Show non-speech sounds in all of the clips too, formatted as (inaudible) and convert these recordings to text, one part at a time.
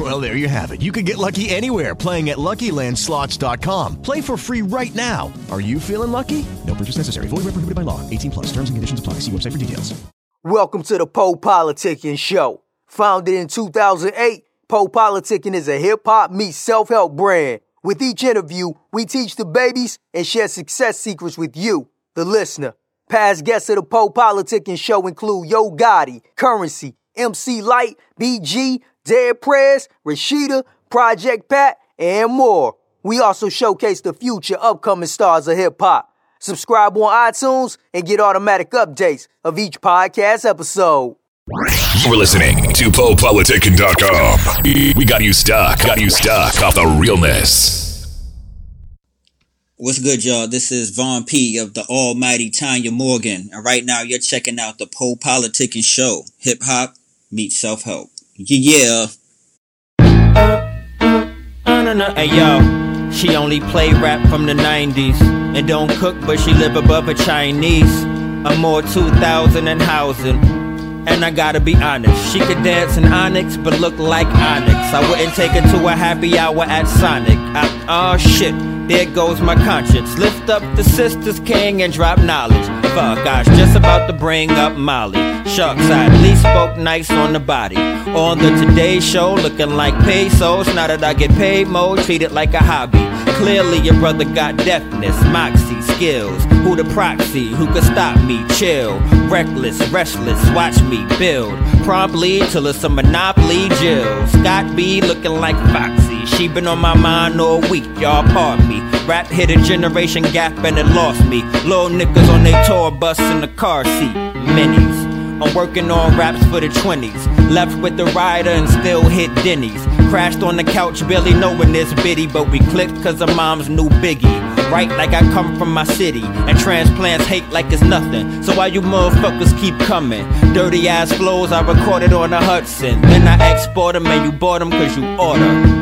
Well, there you have it. You can get lucky anywhere playing at LuckyLandSlots.com. Play for free right now. Are you feeling lucky? No purchase necessary. Void where prohibited by law. 18 plus. Terms and conditions apply. See website for details. Welcome to the Po Politicking Show. Founded in 2008, Po Politicking is a hip hop meets self help brand. With each interview, we teach the babies and share success secrets with you, the listener. Past guests of the Po Politicking Show include Yo Gotti, Currency, MC Lyte, BG, Dead Prez, Rasheeda, Project Pat, and more. We also showcase the future upcoming stars of hip hop. Subscribe on iTunes and get automatic updates of each podcast episode. You're listening to PoPolitickin.com. We got you stuck, got you stuck off the realness. What's good, y'all? This is Von Pea of the Almighty Tanya Morgan, and right now you're checking out the Po Politicking Show. Hip hop meets self help. Yeah. Uh, no, no, hey yo, she only play rap from the 90s and don't cook, but she live above a Chinese. I'm more 2000 and housing. And I gotta be honest, she could dance in Onyx, but look like Onyx. I wouldn't take her to a happy hour at Sonic. I, oh shit, there goes my conscience. Lift up the sisters king and drop knowledge. Fuck, I was just about to bring up Molly. Shucks, I at least spoke nice on the body. On the Today Show, looking like pesos. Now that I get paid more, treat it like a hobby. Clearly, your brother got deafness, moxie, skills. Who the proxy? Who could stop me? Chill, reckless, restless. Watch me build promptly till it's a monopoly. Jill Scott B looking like Foxy. She been on my mind all week, y'all pardon me. Rap hit a generation gap and it lost me. Little niggas on they tour bus in the car seat, minis. I'm working on raps for the 20s. Left with the rider and still hit Denny's. Crashed on the couch, barely knowing this bitty, but we clicked cause her mom's new biggie. Right like I come from my city, and transplants hate like it's nothing. So why you motherfuckers keep coming? Dirty ass flows I recorded on the Hudson. Then I export them and you bought them cause you order.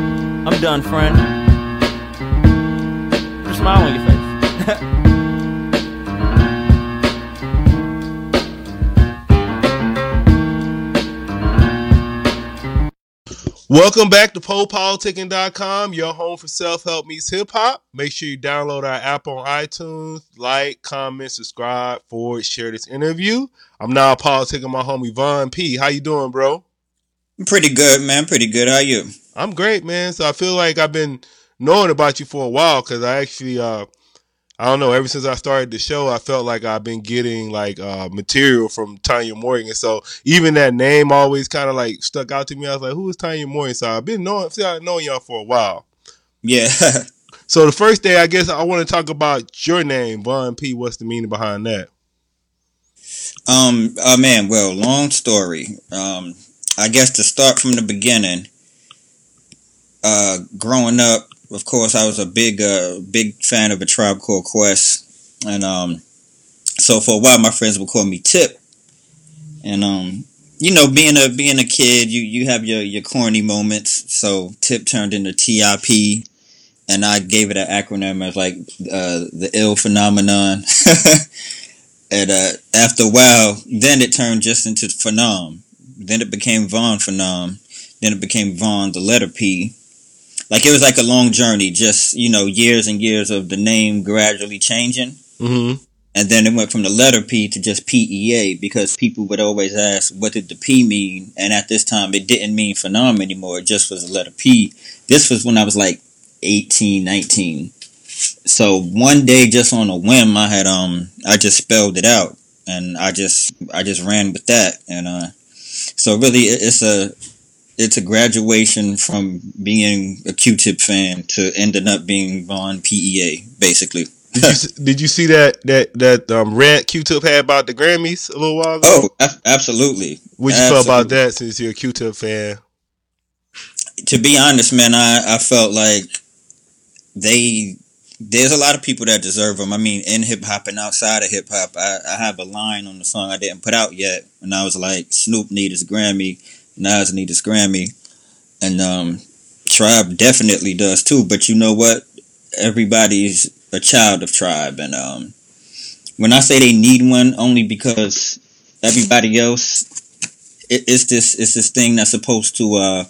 I'm done, friend. Put a smile on your face. Welcome back to PoPolitickin.com, your home for self-help meets hip-hop. Make sure you download our app on iTunes, like, comment, subscribe, forward, share this interview. I'm now politicking my homie Von Pea. How you doing, bro? Pretty good, man. Pretty good. How you? I'm great, man. So I feel like I've been knowing about you for a while because I actually uh I don't know. Ever since I started the show, I felt like I've been getting like uh, material from Tanya Morgan. So even that name always kind of like stuck out to me. I was like, "Who is Tanya Morgan?" So I've been knowing, see, I've known y'all for a while. Yeah. (laughs) so the first day, I guess I want to talk about your name, Von Pea. What's the meaning behind that? Um. Oh man. Well, long story. Um. I guess to start from the beginning. Uh, growing up, of course, I was a big, uh, big fan of a tribe called Quest, and um, so for a while, my friends would call me Tip, and um, you know, being a being a kid, you you have your your corny moments. So Tip turned into TIP, and I gave it an acronym as like uh, the ill phenomenon. (laughs) and uh, after a while, then it turned just into Phenom. Then it became Von Phenom. Then it became Von, the letter P like it was like a long journey, just you know, years and years of the name gradually changing. Mm-hmm. And then it went from the letter P to just PEA because people would always ask, what did the P mean? And at this time, it didn't mean phenom anymore. It just was the letter P. This was when I was like 18, 19. So one day, just on a whim, I had, um, I just spelled it out and I just, I just ran with that. And, uh, so really it's a, it's a graduation from being a Q-Tip fan to ending up being Von PEA, basically. did, you, (laughs) did you see that that that um, rant Q-Tip had about the Grammys a little while ago? Oh, absolutely. What you felt about that since you're a Q-Tip fan? To be honest, man, I I felt like they there's a lot of people that deserve them. I mean, in hip hop and outside of hip hop, I, I have a line on the song I didn't put out yet, and I was like, Snoop need his Grammy, Nas need his Grammy, and um, Tribe definitely does too. But you know what? Everybody's a child of Tribe, and um, when I say they need one, only because everybody else, it, it's this it's this thing that's supposed to uh,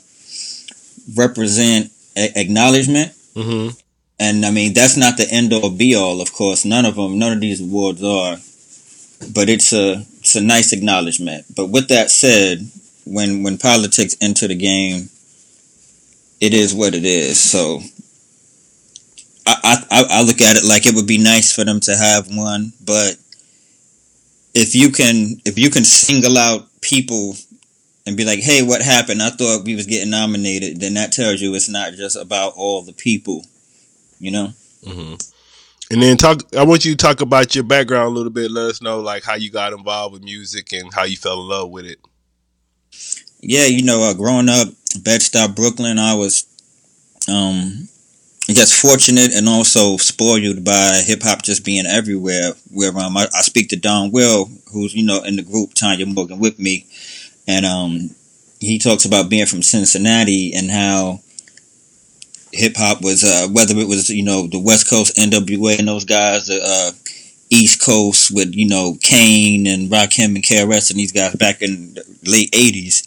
represent a- acknowledgement. Mm-hmm. And I mean, that's not the end all be all, of course. None of them, none of these awards are. But it's a it's a nice acknowledgement. But with that said, when when politics enter the game, it is what it is. So I, I I look at it like it would be nice for them to have one, but if you can if you can single out people and be like, hey, what happened? I thought we was getting nominated. Then that tells you it's not just about all the people you know. Mm-hmm. And then talk. I want you to talk about your background a little bit. Let us know like how you got involved with music and how you fell in love with it. Yeah, you know, uh, growing up Bed Stuy, Brooklyn, I was, um, I guess, fortunate and also spoiled by hip hop just being everywhere. Where um, I, I speak to Donwill, who's you know in the group Tanya Morgan with me, and um, he talks about being from Cincinnati and how hip hop was uh, whether it was you know the West Coast NWA and those guys, the uh, East Coast with you know Kane and Rakim and KRS and these guys back in the late '80s.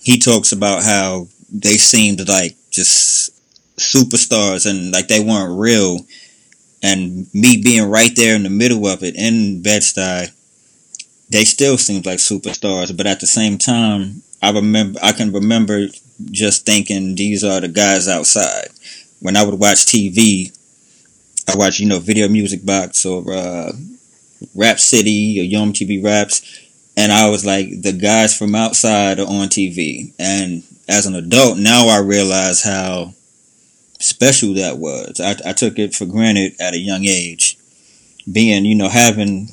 He talks about how they seemed like just superstars and like they weren't real. And me being right there in the middle of it in Bed Stuy, they still seemed like superstars. But at the same time, I remember I can remember just thinking these are the guys outside. When I would watch TV, I watch you know Video Music Box or uh, Rap City or Yo MTV Raps, and I was like the guys from outside are on TV. And as an adult, now I realize how special that was. I, I took it for granted at a young age, being you know having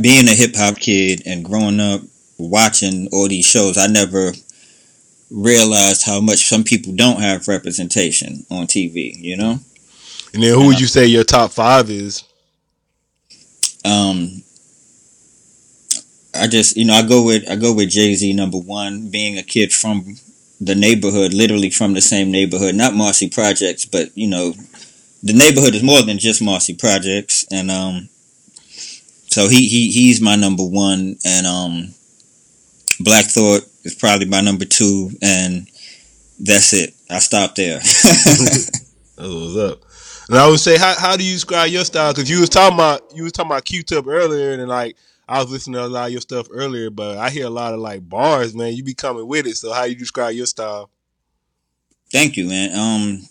being a hip hop kid and growing up watching all these shows, I never realized how much some people don't have representation on TV, you know? And then who would you say your top five is? Um I just you know, I go with I go with Jay Z number one, being a kid from the neighborhood, literally from the same neighborhood, not Marcy Projects, but you know, the neighborhood is more than just Marcy Projects. And um so he, he he's my number one and um Black Thought is probably my number two, and that's it. I stopped there. (laughs) that's what's up. And I would say, how how do you describe your style? Because you was talking about you was talking about Q-Tip earlier, and like I was listening to a lot of your stuff earlier, but I hear a lot of like bars, man. You be coming with it. So how do you describe your style? Thank you, man. Um,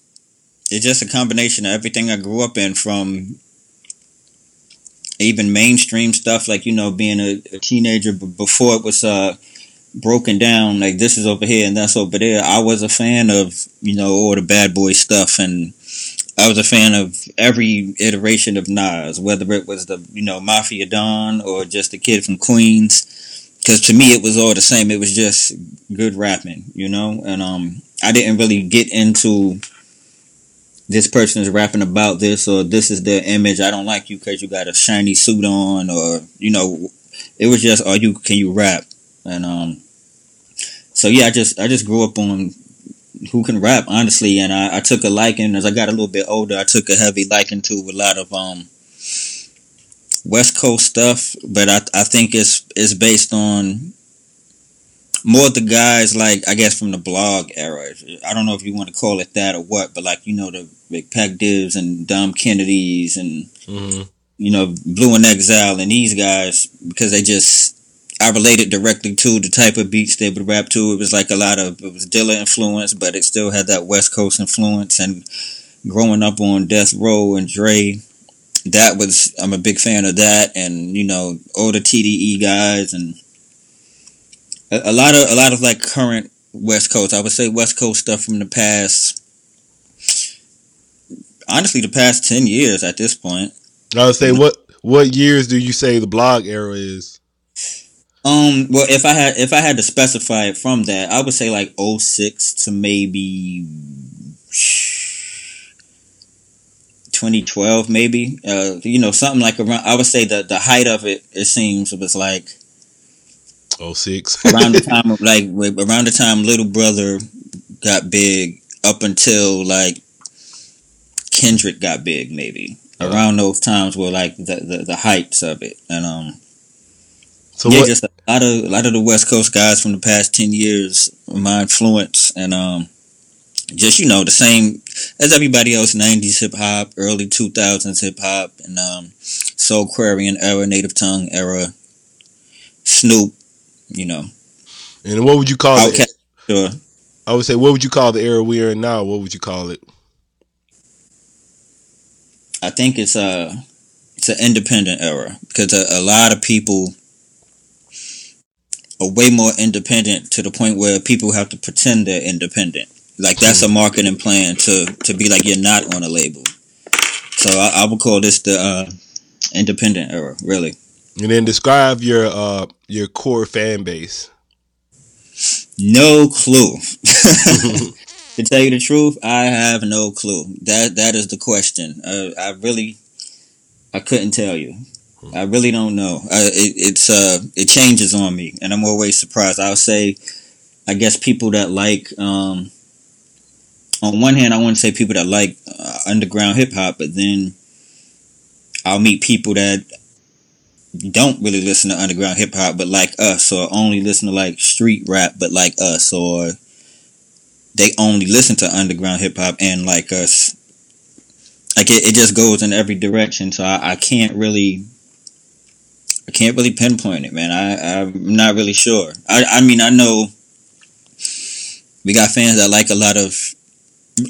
it's just a combination of everything I grew up in, from even mainstream stuff like you know being a, a teenager before it was uh broken down like this is over here and that's over there. I was a fan of you know all the bad boy stuff and I was a fan of every iteration of Nas, whether it was the you know Mafia Don or just the kid from Queens. Because to me it was all the same. It was just good rapping, you know. And um, I didn't really get into this person is rapping about this or this is their image. I don't like you because you got a shiny suit on or you know. It was just, are you can you rap? And um, so yeah, I just I just grew up on who can rap honestly, and I, I took a liking as I got a little bit older. I took a heavy liking to a lot of um West Coast stuff, but I I think it's it's based on more of the guys like I guess from the blog era. I don't know if you want to call it that or what, but like you know the Big Pac Divs and Dom Kennedys and mm-hmm. you know Blu and Exile and these guys because they just I related directly to the type of beats they would rap to. It was like a lot of it was Dilla influence, but it still had that West Coast influence. And growing up on Death Row and Dre, that was I'm a big fan of that. And you know all the TDE guys and a, a lot of a lot of like current West Coast. I would say West Coast stuff from the past. Honestly, the past ten years at this point. I would say what what years do you say the blog era is? Um, well, if I had if I had to specify it from that, I would say like 06 to maybe 2012 maybe. Uh, you know, something like around. I would say the the height of it. It seems was like Oh six. around the (laughs) time of like around the time Little Brother got big up until like Kendrick got big maybe around those times were like the, the, the heights of it and um So yeah what? just a lot of a lot of the West Coast guys from the past ten years my influence and um just you know the same as everybody else 90s hip hop early 2000s hip hop and um Soulquarian era native tongue era Snoop you know and what would you call it? Sure I would say, what would you call the era we're in now? What would you call it? I think it's a it's an independent era because a, a lot of people are way more independent to the point where people have to pretend they're independent. Like that's a marketing plan to to be like you're not on a label. So I, I would call this the uh, independent era, really. And then describe your uh your core fan base. No clue. (laughs) (laughs) to tell you the truth, I have no clue. That that is the question. Uh, I really, I couldn't tell you. I really don't know. Uh, it, it's uh, it changes on me, and I'm always surprised. I'll say, I guess people that like. Um, on one hand, I want to say people that like uh, underground hip hop, but then I'll meet people that don't really listen to underground hip hop, but like us, or only listen to like street rap, but like us, or they only listen to underground hip hop and like us. Like it, it just goes in every direction, so I, I can't really, I can't really pinpoint it, man. I I'm not really sure. I I mean I know we got fans that like a lot of.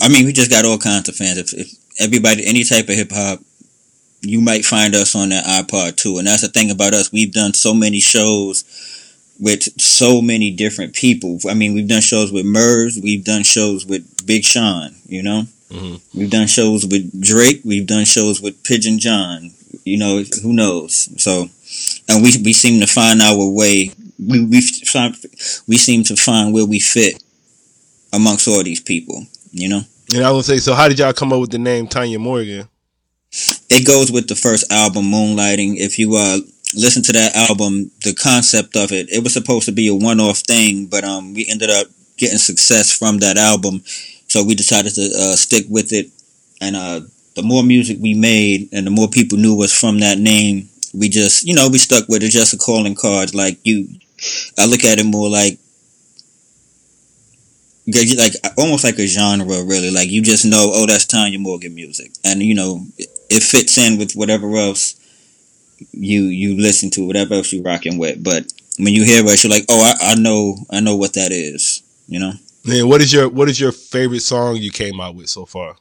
I mean, we just got all kinds of fans. If, if everybody, any type of hip hop, you might find us on that iPod too. And that's the thing about us. We've done so many shows with so many different people. I mean, we've done shows with Murs, we've done shows with Big Sean, you know? Mm-hmm. We've done shows with Drake, we've done shows with Pigeon John, you know, who knows? So, and we, we seem to find our way, we, we, find, we seem to find where we fit amongst all these people, you know? And I would say, so how did y'all come up with the name Tanya Morgan? it goes with the first album moonlighting if you uh listen to that album the concept of it it was supposed to be a one-off thing but um we ended up getting success from that album so we decided to uh, stick with it and uh the more music we made and the more people knew us from that name we just you know we stuck with it. Just a calling card. Like you i look at it more like like almost like a genre really. Like you just know oh that's Tanya Morgan music. And you know it- it fits in with whatever else you you listen to whatever else you're rocking with. But when you hear us you're like oh I, I know I know what that is you know? And what is your what is your favorite song you came out with so far?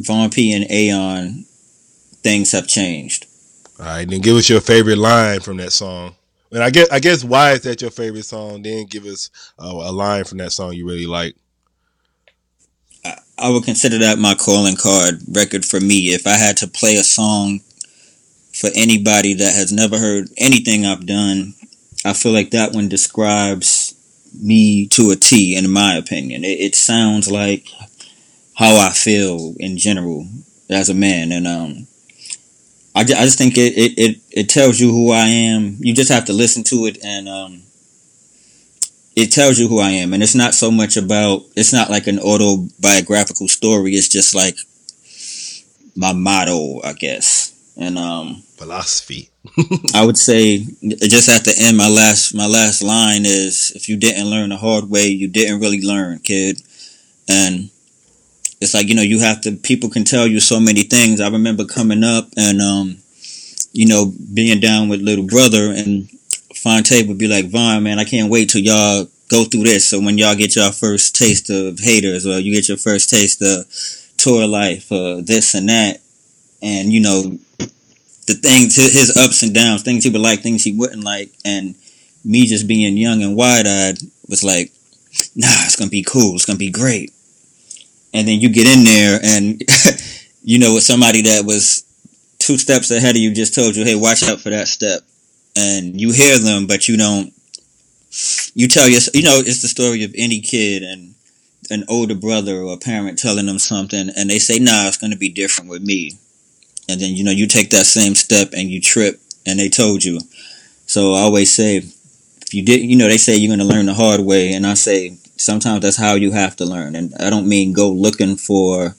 Von Pea and Aeon things have changed All right, then give us your favorite line from that song. And I guess I guess why is that your favorite song? Then give us uh, a line from that song you really like. I would consider that my calling card record for me. If I had to play a song for anybody that has never heard anything I've done, I feel like that one describes me to a T, in my opinion. It, it sounds like how I feel in general as a man, and um, I, ju- I just think it, it, it, it tells you who I am. You just have to listen to it and um, it tells you who I am, and it's not so much about. It's not like an autobiographical story. It's just like my motto, I guess. And um, Philosophy. (laughs) I would say just at the end, my last my last line is, "If you didn't learn the hard way, you didn't really learn, kid." And it's like you know, you have to. People can tell you so many things. I remember coming up and um, you know, being down with little brother and Phonte would be like, Von, man, I can't wait till y'all go through this. So when y'all get your first taste of haters or you get your first taste of tour life or this and that, and you know, the things, his ups and downs, things he would like, things he wouldn't like, and me just being young and wide eyed was like, nah, it's gonna be cool, it's gonna be great. And then you get in there and (laughs) you know, with somebody that was two steps ahead of you just told you, hey, watch out for that step and you hear them, but you don't. You tell your, you know, it's the story of any kid, and an older brother or a parent telling them something and they say, nah, it's going to be different with me. And then, you know, you take that same step and you trip and they told you. So I always say, if you did, you know, they say you're going to learn the hard way. And I say, sometimes that's how you have to learn. And I don't mean go looking for,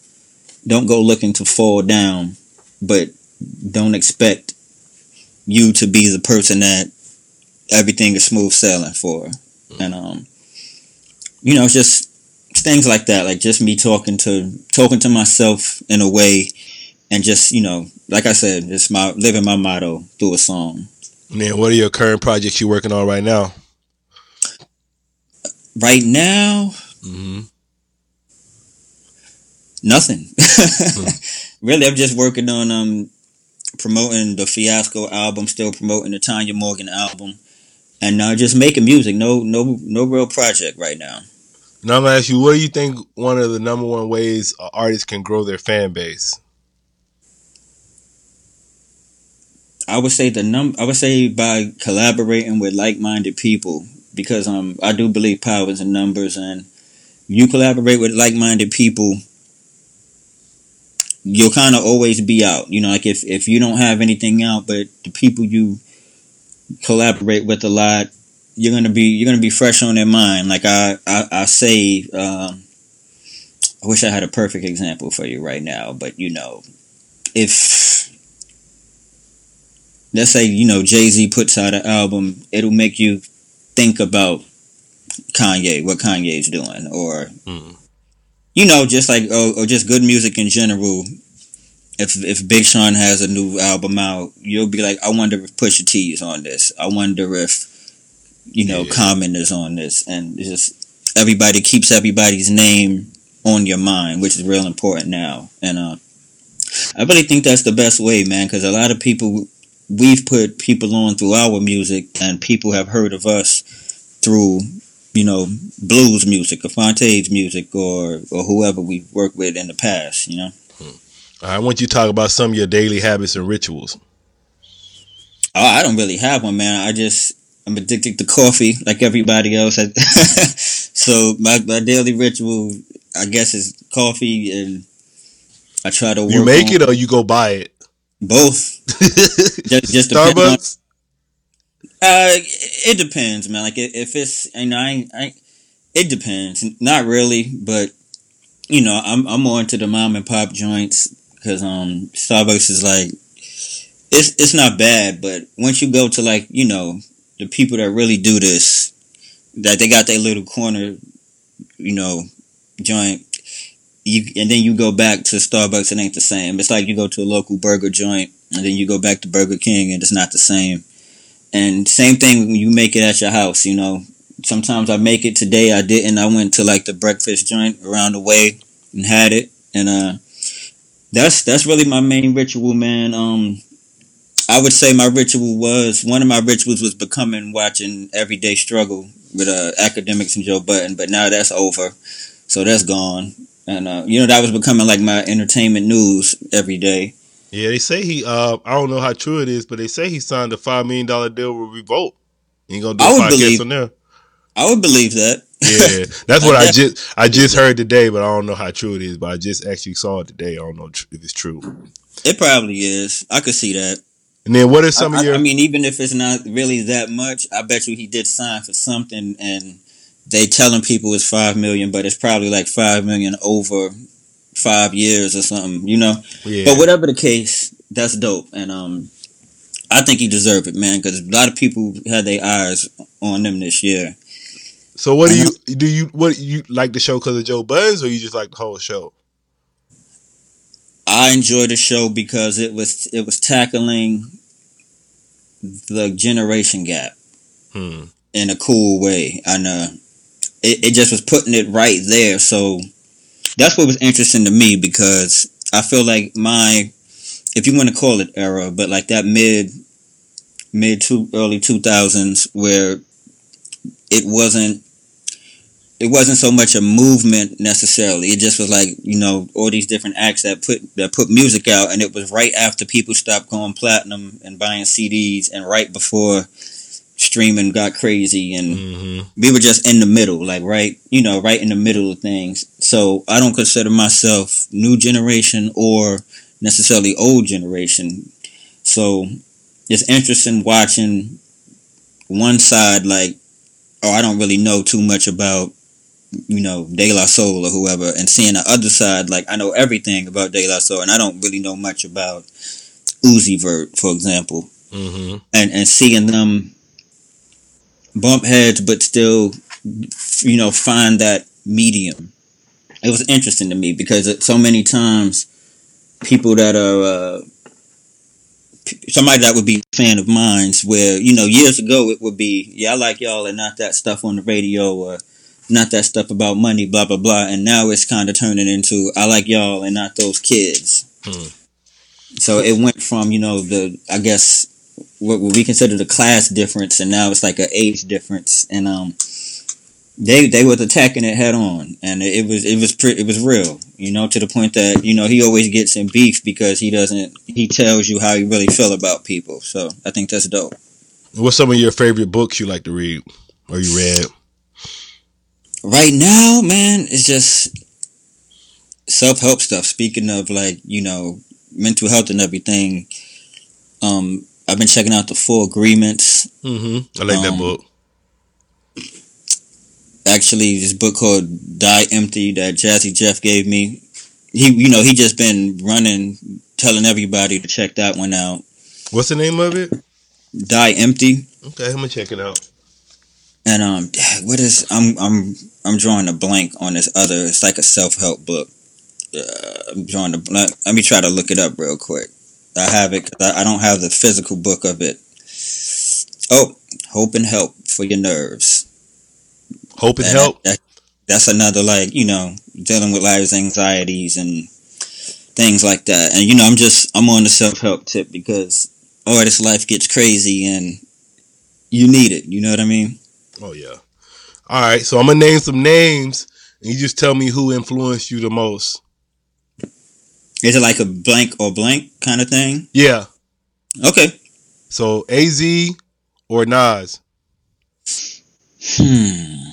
don't go looking to fall down, but don't expect you to be the person that everything is smooth sailing for. And, um, you know, it's just things like that. Like just me talking to, talking to myself in a way and just, you know, like I said, just my, living my motto through a song. Man, what are your current projects you're working on right now? Right now, Mm-hmm. nothing. (laughs) really, I'm just working on um promoting the Fiasco album, still promoting the Tanya Morgan album, and uh, just making music. No, no, no real project right now. Now I'm gonna ask you, what do you think one of the number one ways artists can grow their fan base? I would say the num. I would say by collaborating with like-minded people because um I do believe power is in numbers, and you collaborate with like-minded people, you'll kind of always be out. You know, like if if you don't have anything out, but the people you collaborate with a lot, you're gonna be you're gonna be fresh on their mind. Like I I, I say, um, I wish I had a perfect example for you right now, but you know, if let's say you know Jay Z puts out an album, it'll make you think about Kanye, what Kanye's doing, or you know, just like or, or just good music in general. If if Big Sean has a new album out, you'll be like, I wonder if Pusha T is on this. I wonder if you know Common is on this, and just everybody keeps everybody's name on your mind, which is real important now. And uh, I really think that's the best way, man, because a lot of people we've put people on through our music, and people have heard of us through you know Blu's music, or Phonte's music, or or whoever we've worked with in the past. You know. Hmm. I want you to talk about some of your daily habits and rituals. Oh, I don't really have one, man. I just I'm addicted to coffee like everybody else. (laughs) so my, my daily ritual, I guess, is coffee, and I try to. Work You make on- it or you go buy it? Both. (laughs) just, just Starbucks. Uh, it depends, man. Like if it's, you know, I, I, it depends. Not really, but you know, I'm I'm more into the mom and pop joints because um Starbucks is like, it's it's not bad, but once you go to like you know the people that really do this, that they got their little corner, you know, joint. You and then you go back to Starbucks, it ain't the same. It's like you go to a local burger joint, and then you go back to Burger King, and it's not the same. And same thing you make it at your house, you know. Sometimes I make it today, I didn't. I went to like the breakfast joint around the way and had it. And uh that's that's really my main ritual, man. Um I would say my ritual was one of my rituals was becoming watching Everyday Struggle with uh Akademiks and Joe Budden, but now that's over. So that's gone. And uh you know that was becoming like my entertainment news every day. Yeah, they say he. Uh, I don't know how true it is, but they say he signed a five million dollar deal with Revolt. He gonna do I a would podcast believe- on there. I would believe that. Yeah, (laughs) that's what I just I just heard today, but I don't know how true it is. But I just actually saw it today. I don't know if it's true. It probably is. I could see that. And then what are some I, of your? I mean, even if it's not really that much, I bet you he did sign for something, and they telling people it's five million, but it's probably like five million over five years or something, you know. Yeah. But whatever the case, that's dope, and um, I think he deserved it, man, because a lot of people had their eyes on them this year. so what do you do? You what you like the show because of Joe Buzz, or you just like the whole show? I enjoyed the show because it was it was tackling the generation gap Hmm. in a cool way, and uh, it, it just was putting it right there. So that's what was interesting to me because I feel like my, if you want to call it era, but like that mid, mid to early two thousands where it wasn't it wasn't so much a movement necessarily. It just was like you know all these different acts that put that put music out, and it was right after people stopped going platinum and buying CDs, and right before streaming got crazy and mm-hmm. we were just in the middle, like right, you know, right in the middle of things. So I don't consider myself new generation or necessarily old generation. So it's interesting watching one side like, oh, I don't really know too much about, you know, De La Soul or whoever, and seeing the other side like I know everything about De La Soul and I don't really know much about Uzi Vert, for example Mm-hmm. and and seeing them bump heads but still you know find that medium it was interesting to me because so many times people that are uh, somebody that would be a fan of mine's where you know years ago it would be yeah i like y'all and not that stuff on the radio or not that stuff about money blah blah blah. And now it's kind of turning into i like y'all and not those kids. Hmm. so it went from you know the i guess what what we consider the class difference, and now it's like an age difference, and um, they they was attacking it head on, and it, was it was pretty it was real, you know, to the point that you know he always gets in beef because he doesn't he tells you how he really feel about people. So I think that's dope. What's some of your favorite books you like to read or you read? Right now, man, it's just self help stuff. Speaking of like you know mental health and everything, um, I've been checking out the Four Agreements. Mm-hmm. I like that Um, book. Actually this book called Die Empty that Jazzy Jeff gave me. He you know, he just been running telling everybody to check that one out. What's the name of it? Die Empty. Okay, I'm gonna check it out. And um what is I'm I'm I'm drawing a blank on this other it's like a self-help book. Uh, I'm drawing a blank. Let me try to look it up real quick. I have it 'cause I, I don't have the physical book of it. Oh, Hope and Help for your nerves. Hope and And help. that- that's another like you know dealing with life's anxieties and things like that. And you know, I'm just I'm on the self help tip because this life gets crazy and you need it. You know what I mean? Oh yeah. All right, so I'm gonna name some names, and you just tell me who influenced you the most. Is it like a blank or blank kind of thing? Yeah. Okay. So Az or Nas. Hmm.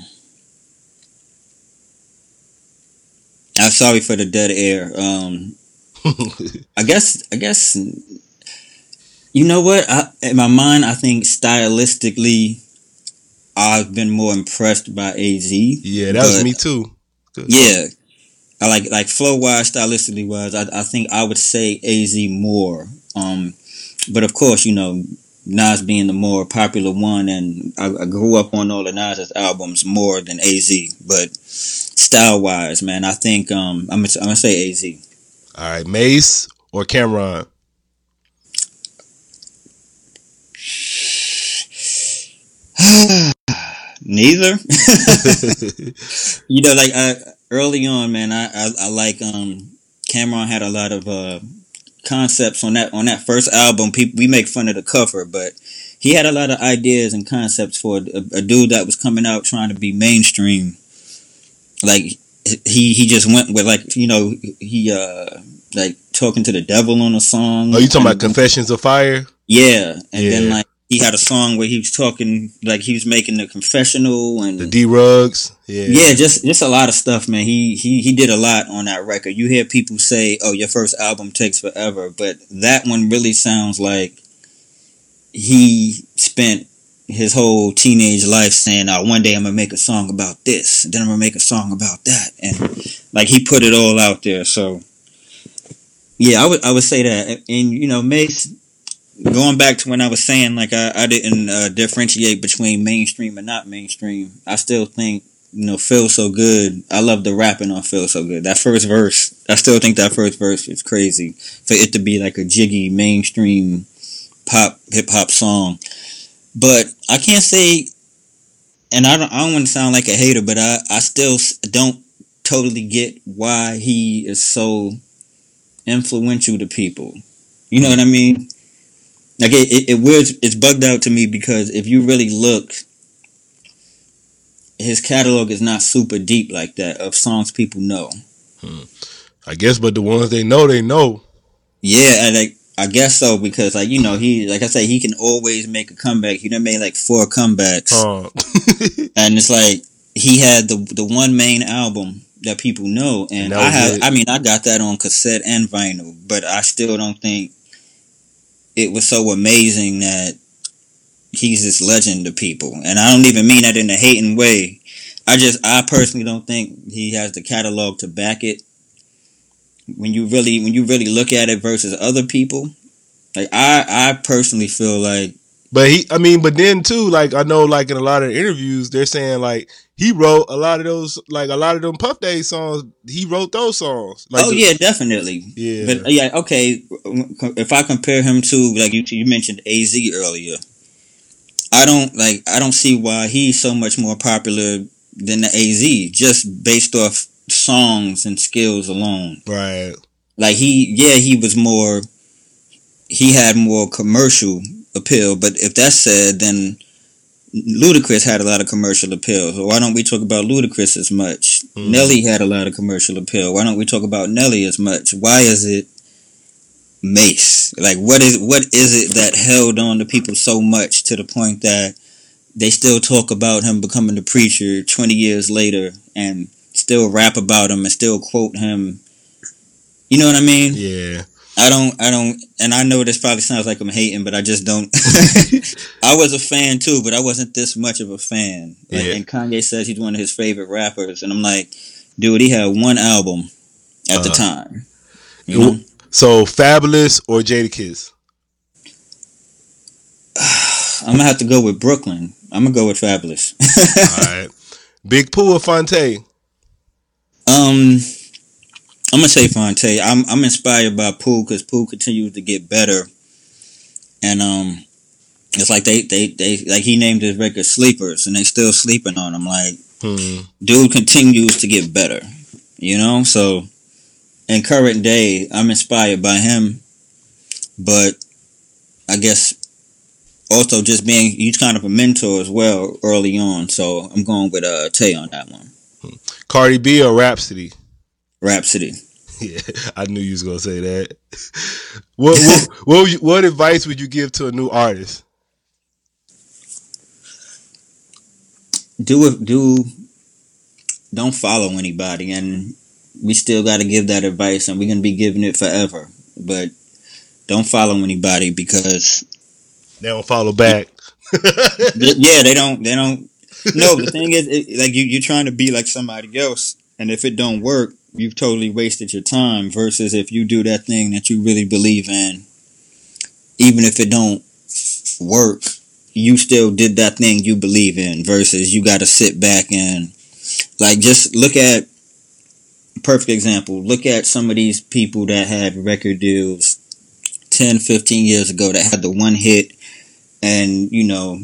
I'm sorry for the dead air. Um, (laughs) I guess I guess you know what? I, in my mind, I think stylistically, I've been more impressed by Az. Yeah, that was me too. Yeah, I like like flow wise, stylistically wise. I, I think I would say Az more. Um, but of course, you know Nas being the more popular one, and I, I grew up on all of Nas's albums more than Az. But style wise, man, I think um, I'm gonna, I'm gonna say Az. All right, Mase or Cam'ron. (sighs) Neither. (laughs) (laughs) you know, like I, early on, man, I, I I like um Cam'ron had a lot of uh concepts on that on that first album. People we make fun of the cover, but he had a lot of ideas and concepts for a, a dude that was coming out trying to be mainstream. Like he he just went with like you know he uh like talking to the devil on a song. Oh, you talking about Confessions of Fire? Yeah, and then like he had a song where he was talking like he was making the confessional and The D Rugs. Yeah. yeah, just just a lot of stuff, man. He he he did a lot on that record. You hear people say, "Oh, your first album takes forever," but that one really sounds like he spent his whole teenage life saying, "Oh, one day I'm gonna make a song about this, then I'm gonna make a song about that," and like he put it all out there. So yeah, I would I would say that, and, and you know, Mase. Going back to when I was saying, like I, I didn't uh, differentiate between mainstream and not mainstream. I still think you know, Feel So Good. I love the rapping on Feel So Good. That first verse, I still think that first verse is crazy. For it to be like a jiggy mainstream pop hip hop song. But I can't say and I don't I don't want to sound like a hater, but I, I still don't totally get why he is so influential to people. You know what I mean? Like it, it, it weirds it's bugged out to me because if you really look his catalog is not super deep like that of songs people know. Hmm. I guess, but the ones they know, they know. Yeah, and like I guess so because like you know he like I said he can always make a comeback. He done made like four comebacks, (laughs) and it's like he had the the one main album that people know, and, And I have it. I mean I got that on cassette and vinyl, but I still don't think it was so amazing that he's this legend to people, and I don't even mean that in a hating way. I just I personally don't think he has the catalog to back it. When you really when you really look at it versus other people, like I I personally feel like but he, I mean, but then too, like I know, like in a lot of interviews, they're saying like he wrote a lot of those, like a lot of them Puff Daddy songs. He wrote those songs. Like oh the- yeah, definitely. Yeah. But uh, yeah, okay. If I compare him to like you, you mentioned Az earlier, I don't like. I don't see why he's so much more popular than the Az just based off songs and skills alone. right. Like he, yeah, he was more. He had more commercial appeal, but if that's said, then Ludacris had a lot of commercial appeal. So why don't we talk about Ludacris as much? Mhm. Nelly had a lot of commercial appeal. Why don't we talk about Nelly as much? Why is it Mase? Like what is what is it that held on to people so much to the point that they still talk about him becoming the preacher 20 years later and still rap about him and still quote him. You know what I mean? Yeah. I don't, I don't, and I know this probably sounds like I'm hating, but I just don't. (laughs) I was a fan too, but I wasn't this much of a fan. Like, Yeah. And Kanye says he's one of his favorite rappers, and I'm like, dude, he had one album at the Uh-huh. time. You know? So Fabolous or Jadakiss? (sighs) I'm gonna have to go with Brooklyn. I'm gonna go with Fabolous. (laughs) All right. Big Pooh or Phonte? Um, I'm gonna say Phonte. I'm I'm inspired by Pooh because Pooh continues to get better, and um, it's like they they they like he named his record Sleepers, and they still sleeping on him. Like Hmm. dude continues to get better, you know. So in current day, I'm inspired by him, but I guess also just being he's kind of a mentor as well early on. So I'm going with uh Tay on that one. Cardi B or Rapsody? Rapsody. (laughs) Yeah, I knew you was gonna say that. (laughs) what what what, what advice would you give to a new artist? do it do don't follow anybody and we still got to give that advice and we're going to be giving it forever but don't follow anybody because They don't follow back. yeah they don't they don't no the thing is it, like you, you're trying to be like somebody else and if it don't work you've totally wasted your time versus if you do that thing that you really believe in even if it don't work you still did that thing you believe in versus you got to sit back and like just look at perfect example look at some of these people that had record deals 10 15 years ago that had the one hit and you know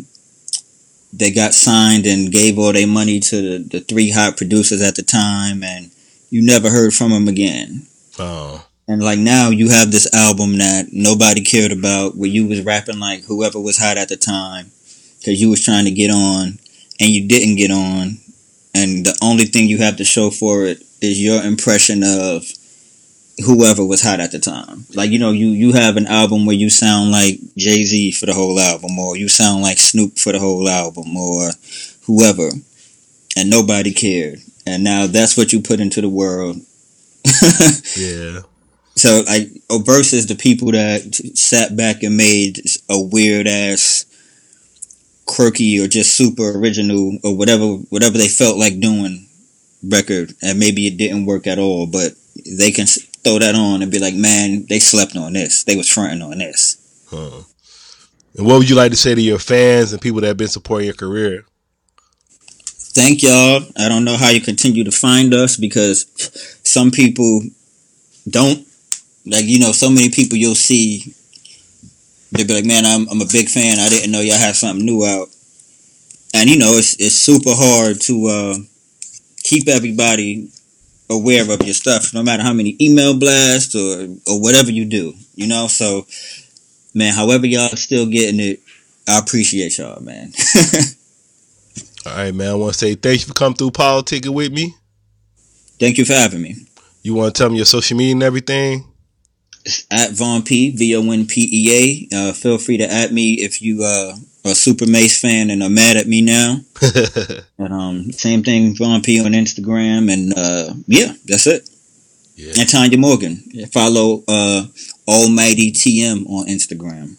they got signed and gave all their money to the, the three hot producers at the time and you never heard from them again. Oh, and like now you have this album that nobody cared about where you was rapping like whoever was hot at the time because you was trying to get on and you didn't get on. And the only thing you have to show for it is your impression of whoever was hot at the time. Like you know you you have an album where you sound like jay-z for the whole album or you sound like snoop for the whole album or whoever and nobody cared. And now that's what you put into the world. (laughs) Yeah. so like oh, versus the people that sat back and made a weird ass quirky or just super original or whatever whatever they felt like doing record and maybe it didn't work at all but they can throw that on and be like man they slept on this. They was fronting on this. Huh. And what would you like to say to your fans and people that have been supporting your career? thank y'all. I don't know how you continue to find us because some people don't. Like you know so many people you'll see they'll be like man i'm, I'm a big fan. I didn't know y'all had something new out. And you know it's, it's super hard to uh, keep everybody aware of your stuff no matter how many email blasts or, or whatever you do you know so man however y'all still getting it i appreciate y'all man (laughs) All right, man. I want to say thank you for coming through politicking with me. thank you for having me You want to tell me your social media and everything? It's at Von Pea, V-O-N-P-E-A. Uh, feel free to add me if you uh, are a Super Mase fan and are mad at me now. (laughs) and um, same thing, Von Pea on Instagram. And uh, yeah, that's it. Yeah. And Tanya Morgan. Follow uh, Almighty TM on Instagram.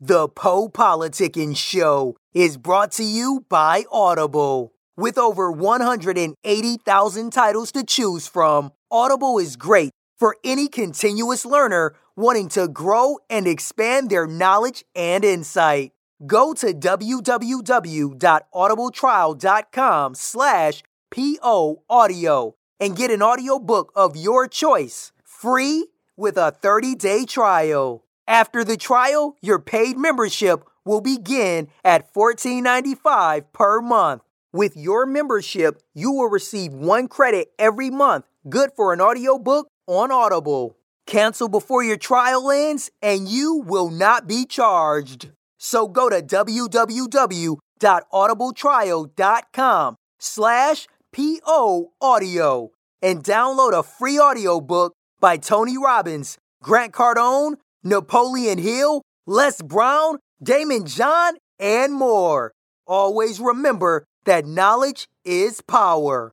The Poe Politicking Show is brought to you by Audible. With over 180,000 titles to choose from, Audible is great for any continuous learner wanting to grow and expand their knowledge and insight. Go to www.audibletrial.com slash PO audio and get an audiobook of your choice, free with a 30-day trial. After the trial, your paid membership will begin at $14.95 per month. With your membership, you will receive one credit every month, good for an audiobook on Audible. Cancel before your trial ends and you will not be charged. So go to www.audibletrial.com slash PO audio and download a free audiobook by Tony Robbins, Grant Cardone, Napoleon Hill, Les Brown, Daymond John, and more. Always remember that knowledge is power.